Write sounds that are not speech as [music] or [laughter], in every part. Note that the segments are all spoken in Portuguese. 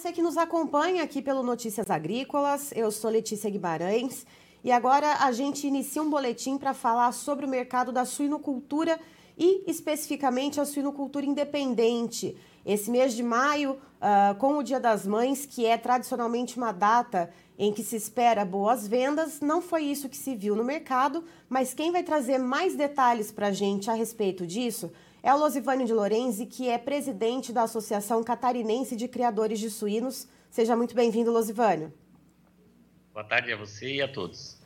você que nos acompanha aqui pelo Notícias Agrícolas, eu sou Letícia Guimarães e agora a gente inicia um boletim para falar sobre o mercado da suinocultura e especificamente a suinocultura independente. Esse mês de maio, uh, com o Dia das Mães, que é tradicionalmente uma data em que se espera boas vendas, não foi isso que se viu no mercado, mas quem vai trazer mais detalhes para a gente a respeito disso é o Losivânio de Lorenzi, que é presidente da Associação Catarinense de Criadores de Suínos. Seja muito bem-vindo, Losivânio. Boa tarde a você e a todos.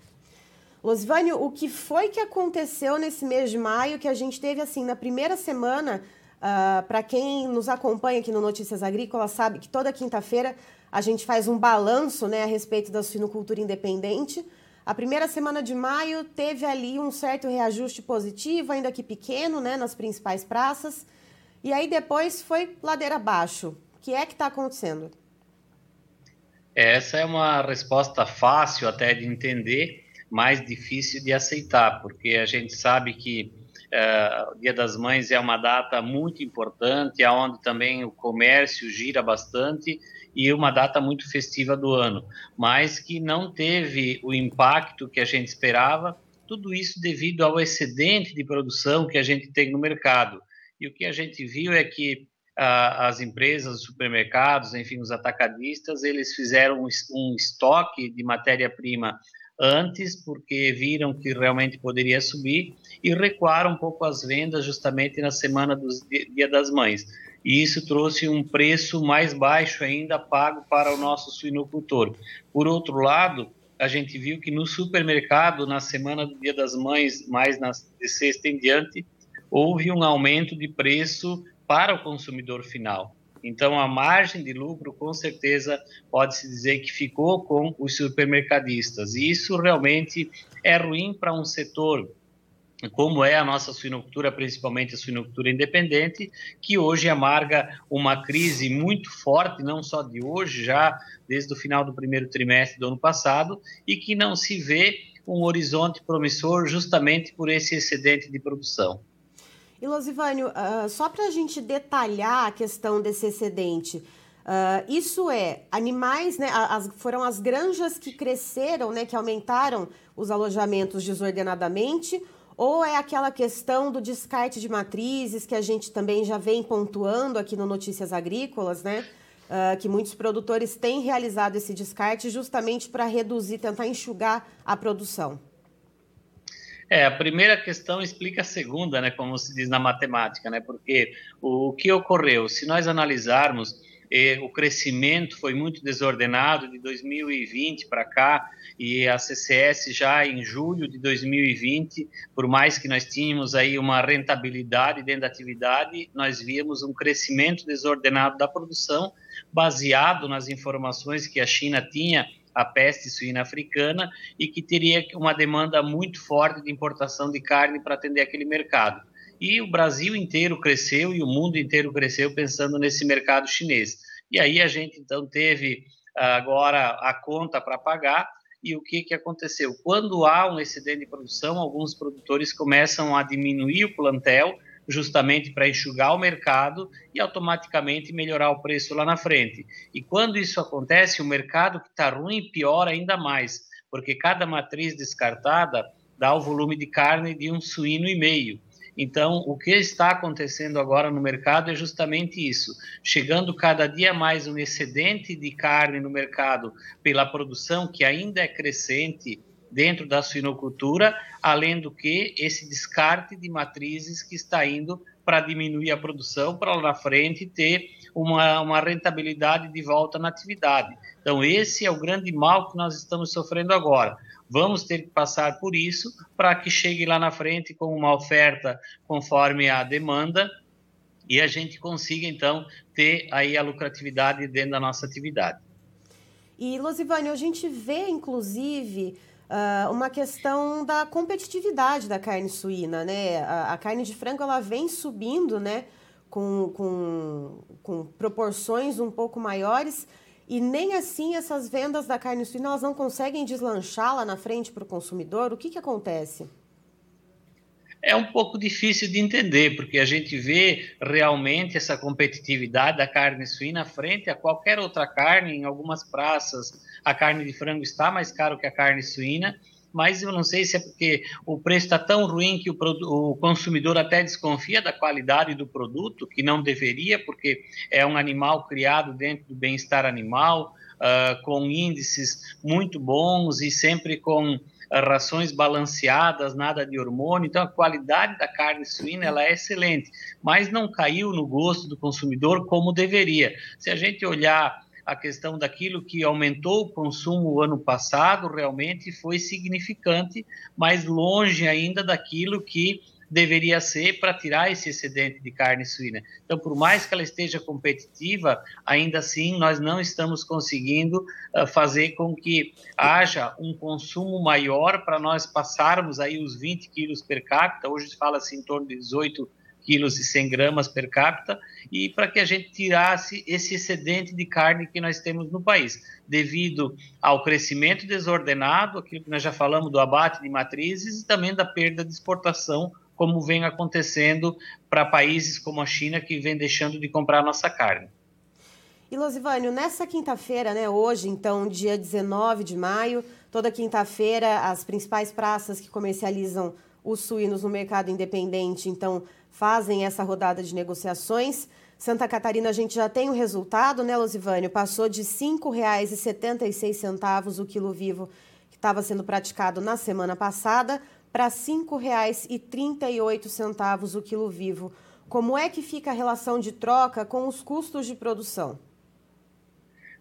Losivânio, o que foi que aconteceu nesse mês de maio que a gente teve, assim, na primeira semana, uh, ah, para quem nos acompanha aqui no Notícias Agrícolas, sabe que toda quinta-feira a gente faz um balanço né, a respeito da suinocultura independente. A primeira semana de maio teve ali um certo reajuste positivo, ainda que pequeno, né, nas principais praças. E aí depois foi ladeira abaixo. O que é que está acontecendo? Essa é uma resposta fácil até de entender, mais difícil de aceitar, porque a gente sabe que uh, o Dia das Mães é uma data muito importante, aonde também o comércio gira bastante e uma data muito festiva do ano, mas que não teve o impacto que a gente esperava, tudo isso devido ao excedente de produção que a gente tem no mercado. E o que a gente viu é que ah, as empresas, os supermercados, enfim, os atacadistas, eles fizeram um estoque de matéria-prima antes, porque viram que realmente poderia subir, e recuaram um pouco as vendas justamente na semana do Dia das Mães e isso trouxe um preço mais baixo ainda pago para o nosso suinocultor. Por outro lado, a gente viu que no supermercado, na semana do Dia das Mães, mais na, de sexta em diante, houve um aumento de preço para o consumidor final. Então, a margem de lucro, com certeza, pode-se dizer que ficou com os supermercadistas. E isso realmente é ruim para um setor como é a nossa suinocultura, principalmente a suinocultura independente, que hoje amarga uma crise muito forte, não só de hoje, já desde o final do primeiro trimestre do ano passado, e que não se vê um horizonte promissor justamente por esse excedente de produção. E Losivânio, uh, só para a gente detalhar a questão desse excedente, uh, isso é animais, né? As, foram as granjas que cresceram, né? Que aumentaram os alojamentos desordenadamente, ou é aquela questão do descarte de matrizes que a gente também já vem pontuando aqui no Notícias Agrícolas, né? Uh, que muitos produtores têm realizado esse descarte justamente para reduzir, tentar enxugar a produção. É, a primeira questão explica a segunda, né, como se diz na matemática, né, porque o, o que ocorreu, se nós analisarmos o crescimento foi muito desordenado de 2020 para cá e a CCS já em julho de 2020, por mais que nós tínhamos aí uma rentabilidade dentro da atividade, nós víamos um crescimento desordenado da produção baseado nas informações que a China tinha a peste suína africana e que teria uma demanda muito forte de importação de carne para atender aquele mercado. E o Brasil inteiro cresceu e o mundo inteiro cresceu pensando nesse mercado chinês. E aí a gente então teve agora a conta para pagar e o que, que aconteceu? Quando há um excedente de produção, alguns produtores começam a diminuir o plantel, justamente para enxugar o mercado e automaticamente melhorar o preço lá na frente. E quando isso acontece, o mercado que está ruim piora ainda mais, porque cada matriz descartada dá o volume de carne de um suíno e meio. Então, o que está acontecendo agora no mercado é justamente isso: chegando cada dia mais um excedente de carne no mercado pela produção que ainda é crescente dentro da suinocultura, além do que esse descarte de matrizes que está indo para diminuir a produção, para lá na frente ter uma, uma rentabilidade de volta na atividade. Então, esse é o grande mal que nós estamos sofrendo agora. Vamos ter que passar por isso para que chegue lá na frente com uma oferta conforme a demanda e a gente consiga então ter aí a lucratividade dentro da nossa atividade. E Losivane, a gente vê inclusive uh, uma questão da competitividade da carne suína, né? A, a, carne de frango ela vem subindo, né? Com, com, com proporções um pouco maiores e nem assim essas vendas da carne suína elas não conseguem deslanchar lá na frente para o consumidor? O que, que acontece? É um pouco difícil de entender, porque a gente vê realmente essa competitividade da carne suína frente a qualquer outra carne. Em algumas praças, a carne de frango está mais caro que a carne suína, mas eu não sei se é porque o preço está tão ruim que o, o, consumidor até desconfia da qualidade do produto, que não deveria, porque é um animal criado dentro do bem-estar animal, uh, com índices muito bons e sempre com rações balanceadas, nada de hormônio, então a qualidade da carne suína ela é excelente, mas não caiu no gosto do consumidor como deveria. Se a gente olhar a questão daquilo que aumentou o consumo o ano passado, realmente foi significante, mas longe ainda daquilo que deveria ser para tirar esse excedente de carne suína. Então, por mais que ela esteja competitiva, ainda assim nós não estamos conseguindo uh, fazer com que haja um consumo maior para nós passarmos aí os 20 quilos per capita. Hoje se fala assim em torno de 18 quilos e 100 gramas per capita e para que a gente tirasse esse excedente de carne que nós temos no país, devido ao crescimento desordenado, aquilo que nós já falamos do abate de matrizes e também da perda de exportação como vem acontecendo para países como a China, que vem deixando de comprar nossa carne. E Losivânio, nessa quinta-feira, né, hoje, então, dia 19 de maio, toda quinta-feira, as principais praças que comercializam os suínos no mercado independente, então, fazem essa rodada de negociações. Santa Catarina, a gente já tem o resultado, né, Losivânio? Passou de R$ 5,76 o quilo vivo que estava sendo praticado na semana passada para R$ 5,38 o quilo vivo. Como é que fica a relação de troca com os custos de produção?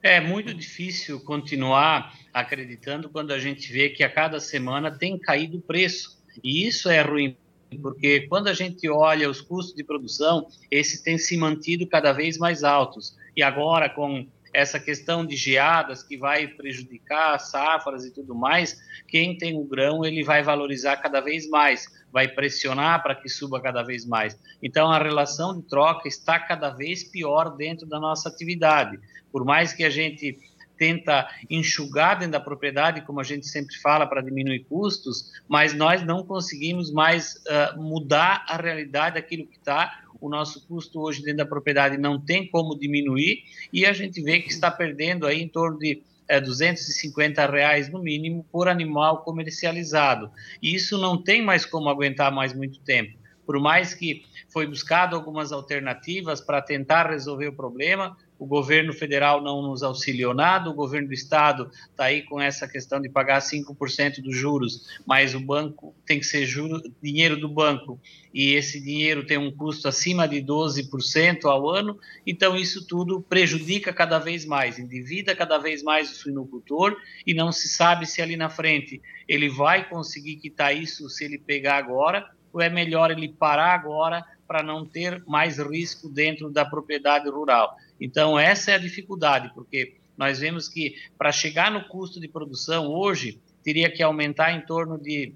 É muito difícil continuar acreditando quando a gente vê que a cada semana tem caído o preço. E isso é ruim, porque quando a gente olha os custos de produção, esses têm se mantido cada vez mais altos. E agora, com essa questão de geadas que vai prejudicar safras e tudo mais, quem tem o grão ele vai valorizar cada vez mais, vai pressionar para que suba cada vez mais. Então a relação de troca está cada vez pior dentro da nossa atividade. Por mais que a gente tenta enxugar dentro da propriedade, como a gente sempre fala, para diminuir custos, mas nós não conseguimos mais uh, mudar a realidade daquilo que está o nosso custo hoje dentro da propriedade não tem como diminuir e a gente vê que está perdendo aí em torno de é, 250 reais no mínimo por animal comercializado. E isso não tem mais como aguentar mais muito tempo. Por mais que foi buscado algumas alternativas para tentar resolver o problema, o governo federal não nos auxiliou nada, o governo do estado está aí com essa questão de pagar 5% dos juros, mas o banco tem que ser juro, dinheiro do banco, e esse dinheiro tem um custo acima de 12% ao ano, então isso tudo prejudica cada vez mais, endivida cada vez mais o suinocultor, e não se sabe se ali na frente ele vai conseguir quitar isso se ele pegar agora, ou é melhor ele parar agora para não ter mais risco dentro da propriedade rural. Então, essa é a dificuldade, porque nós vemos que para chegar no custo de produção hoje, teria que aumentar em torno de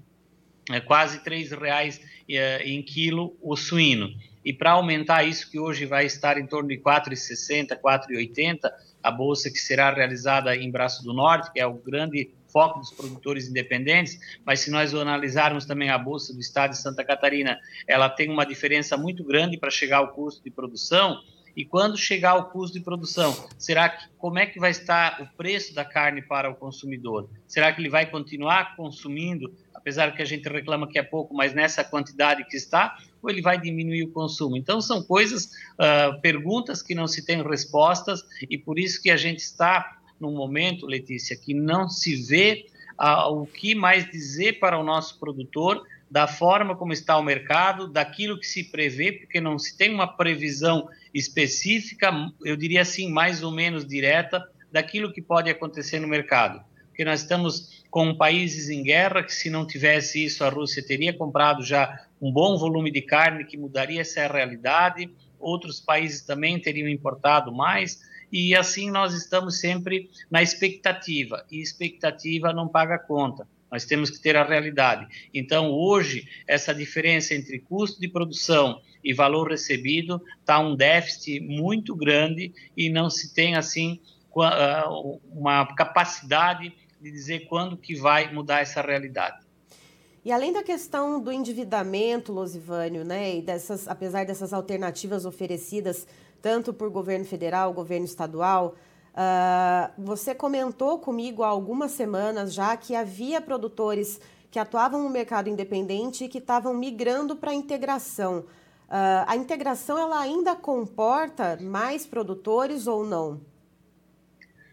é, quase R$ reais é, em quilo o suíno. E para aumentar isso, que hoje vai estar em torno de R$ 4,60, R$ 4,80, a bolsa que será realizada em Braço do Norte, que é o grande foco dos produtores independentes, mas se nós analisarmos também a bolsa do estado de Santa Catarina, ela tem uma diferença muito grande para chegar ao custo de produção. E quando chegar ao custo de produção, será que como é que vai estar o preço da carne para o consumidor? Será que ele vai continuar consumindo, apesar que a gente reclama que é pouco, mas nessa quantidade que está, ou ele vai diminuir o consumo? Então são coisas, uh, perguntas que não se têm respostas e por isso que a gente está num momento, Letícia, que não se vê ah, o que mais dizer para o nosso produtor da forma como está o mercado, daquilo que se prevê, porque não se tem uma previsão específica, eu diria assim, mais ou menos direta, daquilo que pode acontecer no mercado. Porque nós estamos com países em guerra, que se não tivesse isso, a Rússia teria comprado já um bom volume de carne que mudaria essa realidade, outros países também teriam importado mais e assim nós estamos sempre na expectativa, e expectativa não paga conta. Nós temos que ter a realidade. Então, hoje, essa diferença entre custo de produção e valor recebido está um déficit muito grande e não se tem, assim, ah, uma capacidade de dizer quando que vai mudar essa realidade. E além da questão do endividamento, Losivânio, né, e dessas, apesar dessas alternativas oferecidas tanto por governo federal, governo estadual, uh, você comentou comigo há algumas semanas já que havia produtores que atuavam no mercado independente e que estavam migrando para a integração. Uh, a integração ela ainda comporta mais produtores ou não?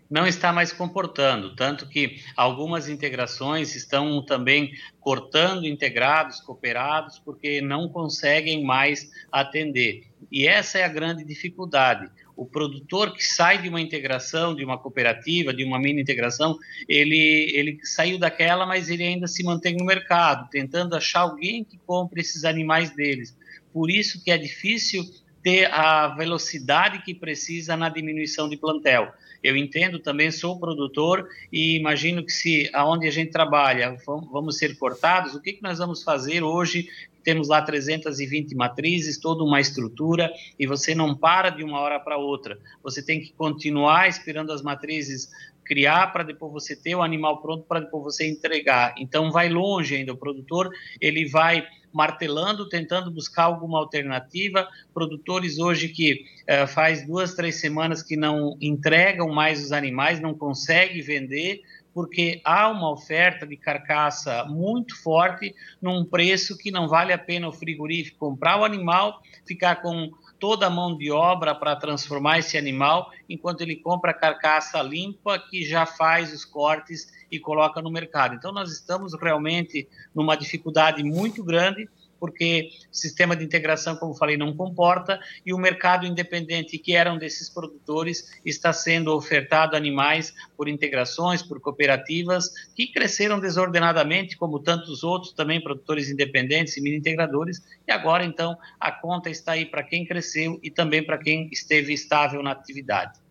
Não está mais comportando, tanto que algumas integrações estão também cortando integrados, cooperados, porque não conseguem mais atender. E essa é a grande dificuldade. O produtor que sai de uma integração, de uma cooperativa, de uma mini integração, ele, ele saiu daquela, mas ele ainda se mantém no mercado, tentando achar alguém que compre esses animais deles por isso que é difícil ter a velocidade que precisa na diminuição de plantel. Eu entendo também, sou produtor e imagino que se aonde a gente trabalha vamos ser cortados, o que, que nós vamos fazer hoje? Temos lá 320 matrizes, toda uma estrutura e você não para de uma hora para outra. Você tem que continuar esperando as matrizes criar para depois você ter o animal pronto para depois você entregar. Então vai longe ainda o produtor, ele vai martelando, tentando buscar alguma alternativa. Produtores hoje que uh, faz duas, três semanas que não entregam mais os animais, não conseguem vender, porque há uma oferta de carcaça muito forte num preço que não vale a pena o frigorífico comprar o animal, ficar com toda a mão de obra para transformar esse animal, enquanto ele compra a carcaça limpa que já faz os cortes e coloca no mercado. Então, nós estamos realmente numa dificuldade muito grande porque o sistema de integração, como falei, não comporta, e o mercado independente, que eram desses produtores, está sendo ofertado animais por integrações, por cooperativas, que cresceram desordenadamente, como tantos outros também produtores independentes e mini integradores, e agora, então, a conta está aí para quem cresceu e também para quem esteve estável na atividade.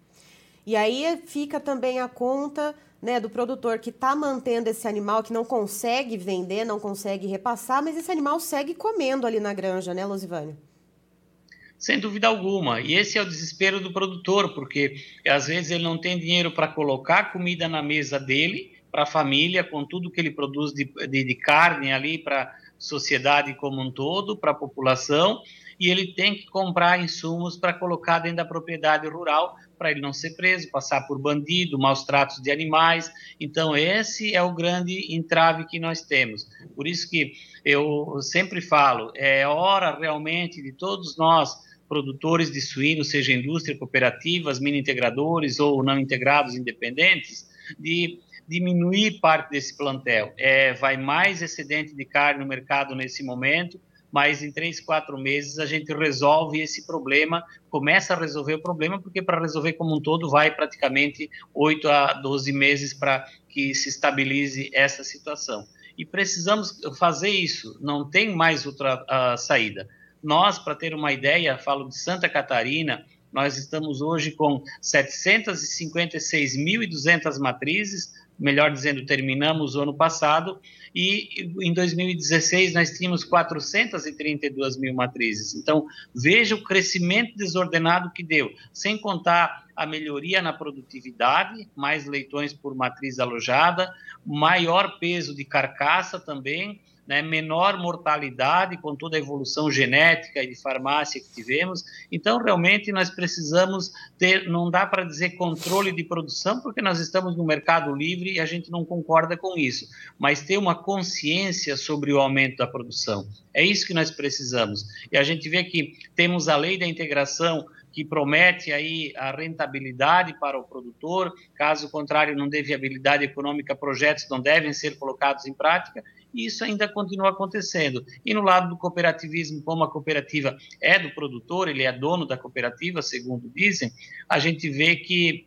E aí fica também a conta né, do produtor que está mantendo esse animal, que não consegue vender, não consegue repassar, mas esse animal segue comendo ali na granja, né, Losivânia? Sem dúvida alguma. E esse é o desespero do produtor, porque às vezes ele não tem dinheiro para colocar comida na mesa dele, para a família, com tudo que ele produz de, de, de carne ali para sociedade como um todo, para a população, e ele tem que comprar insumos para colocar dentro da propriedade rural para ele não ser preso, passar por bandido, maus tratos de animais. Então, esse é o grande entrave que nós temos. Por isso que eu sempre falo, é hora realmente de todos nós, produtores de suíno, seja indústria, cooperativas, mini integradores ou não integrados independentes, de diminuir parte desse plantel. É, vai mais excedente de carne no mercado nesse momento, mas em três, quatro meses a gente resolve esse problema, começa a resolver o problema, porque para resolver como um todo vai praticamente 8 a 12 meses para que se estabilize essa situação. E precisamos fazer isso, não tem mais outra uh, saída. Nós, para ter uma ideia, falo de Santa Catarina, nós estamos hoje com 756.200 matrizes, melhor dizendo, terminamos o ano passado, e em 2016 nós tínhamos 432 mil matrizes. Então, veja o crescimento desordenado que deu, sem contar a melhoria na produtividade, mais leitões por matriz alojada, maior peso de carcaça também, né, menor mortalidade com toda a evolução genética e de farmácia que tivemos. Então, realmente, nós precisamos ter, não dá para dizer controle de produção, porque nós estamos no mercado livre e a gente não concorda com isso, mas ter uma consciência sobre o aumento da produção. É isso que nós precisamos. E a gente vê que temos a lei da integração que promete aí a rentabilidade para o produtor, caso contrário, não dê viabilidade econômica, projetos não devem ser colocados em prática, e isso ainda continua acontecendo. E no lado do cooperativismo, como a cooperativa é do produtor, ele é dono da cooperativa, segundo dizem, a gente vê que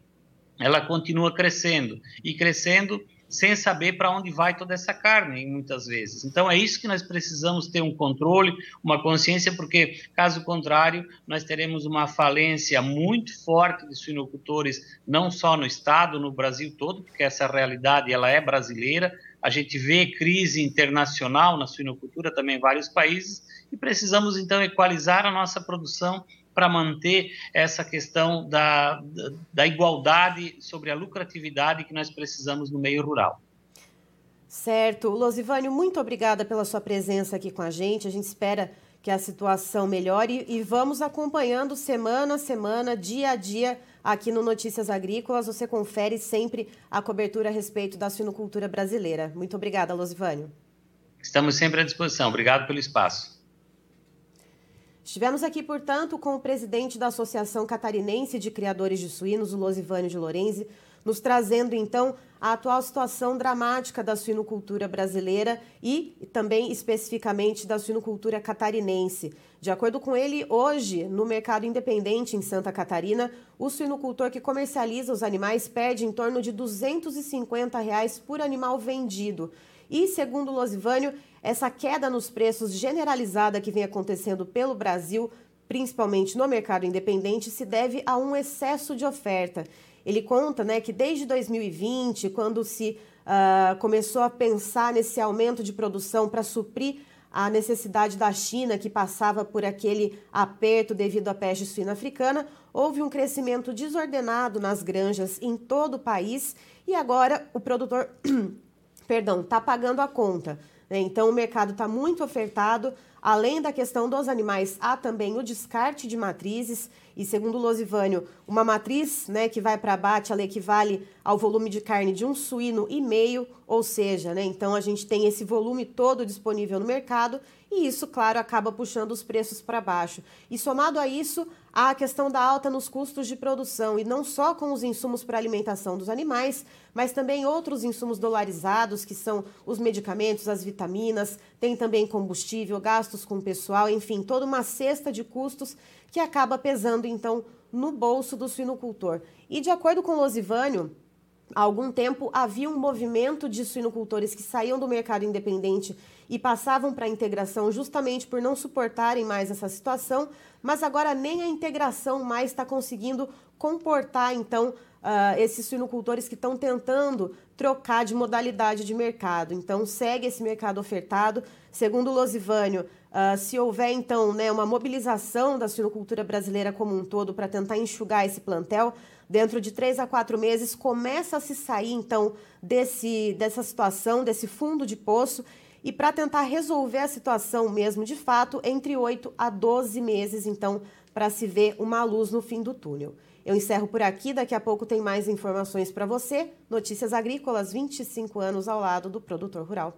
ela continua crescendo, e crescendo sem saber para onde vai toda essa carne, muitas vezes. Então, é isso que nós precisamos ter um controle, uma consciência, porque, caso contrário, nós teremos uma falência muito forte de suinocultores, não só no Estado, no Brasil todo, porque essa realidade ela é brasileira, a gente vê crise internacional na suinocultura também em vários países, e precisamos, então, equalizar a nossa produção para manter essa questão da, da igualdade sobre a lucratividade que nós precisamos no meio rural. Certo. Losivânio, muito obrigada pela sua presença aqui com a gente. A gente espera que a situação melhore e vamos acompanhando semana a semana, dia a dia, aqui no Notícias Agrícolas. Você confere sempre a cobertura a respeito da suinocultura brasileira. Muito obrigada, Losivânio. Estamos sempre à disposição. Obrigado pelo espaço. Estivemos aqui, portanto, com o presidente da Associação Catarinense de Criadores de Suínos, o Losivânio de Lorenzi, nos trazendo então a atual situação dramática da suinocultura brasileira e também especificamente da suinocultura catarinense. De acordo com ele, hoje, no mercado independente em Santa Catarina, o suinocultor que comercializa os animais perde em torno de 250 reais por animal vendido. E, segundo Losivânio, essa queda nos preços generalizada que vem acontecendo pelo Brasil, principalmente no mercado independente, se deve a um excesso de oferta. Ele conta né, que desde 2020, quando se uh, começou a pensar nesse aumento de produção para suprir a necessidade da China, que passava por aquele aperto devido à peste suína africana, houve um crescimento desordenado nas granjas em todo o país e agora o produtor, [clears throat] perdão, está pagando a conta. Né? Então o mercado está muito ofertado. Além da questão dos animais, há também o descarte de matrizes. E segundo Losivânio, uma matriz né, que vai para abate, ela equivale ao volume de carne de um suíno e meio, ou seja, né, então a gente tem esse volume todo disponível no mercado e isso, claro, acaba puxando os preços para baixo. E somado a isso, há a questão da alta nos custos de produção, e não só com os insumos para alimentação dos animais, mas também outros insumos dolarizados, que são os medicamentos, as vitaminas, tem também combustível, gastos com pessoal, enfim, toda uma cesta de custos que acaba pesando então no bolso do suinocultor. E de acordo com Losivânio, há algum tempo havia um movimento de suinocultores que saíam do mercado independente e passavam para a integração justamente por não suportarem mais essa situação, mas agora nem a integração mais está conseguindo comportar então uh, esses suinocultores que estão tentando trocar de modalidade de mercado. Então segue esse mercado ofertado. Segundo o Losivânio, Uh, se houver, então, né, uma mobilização da suinocultura brasileira como um todo para tentar enxugar esse plantel, dentro de três a quatro meses começa a se sair, então, desse, dessa situação, desse fundo de poço, e para tentar resolver a situação mesmo de fato, entre 8 a 12 meses, então, para se ver uma luz no fim do túnel. Eu encerro por aqui, daqui a pouco tem mais informações para você. Notícias Agrícolas, 25 anos ao lado do produtor rural.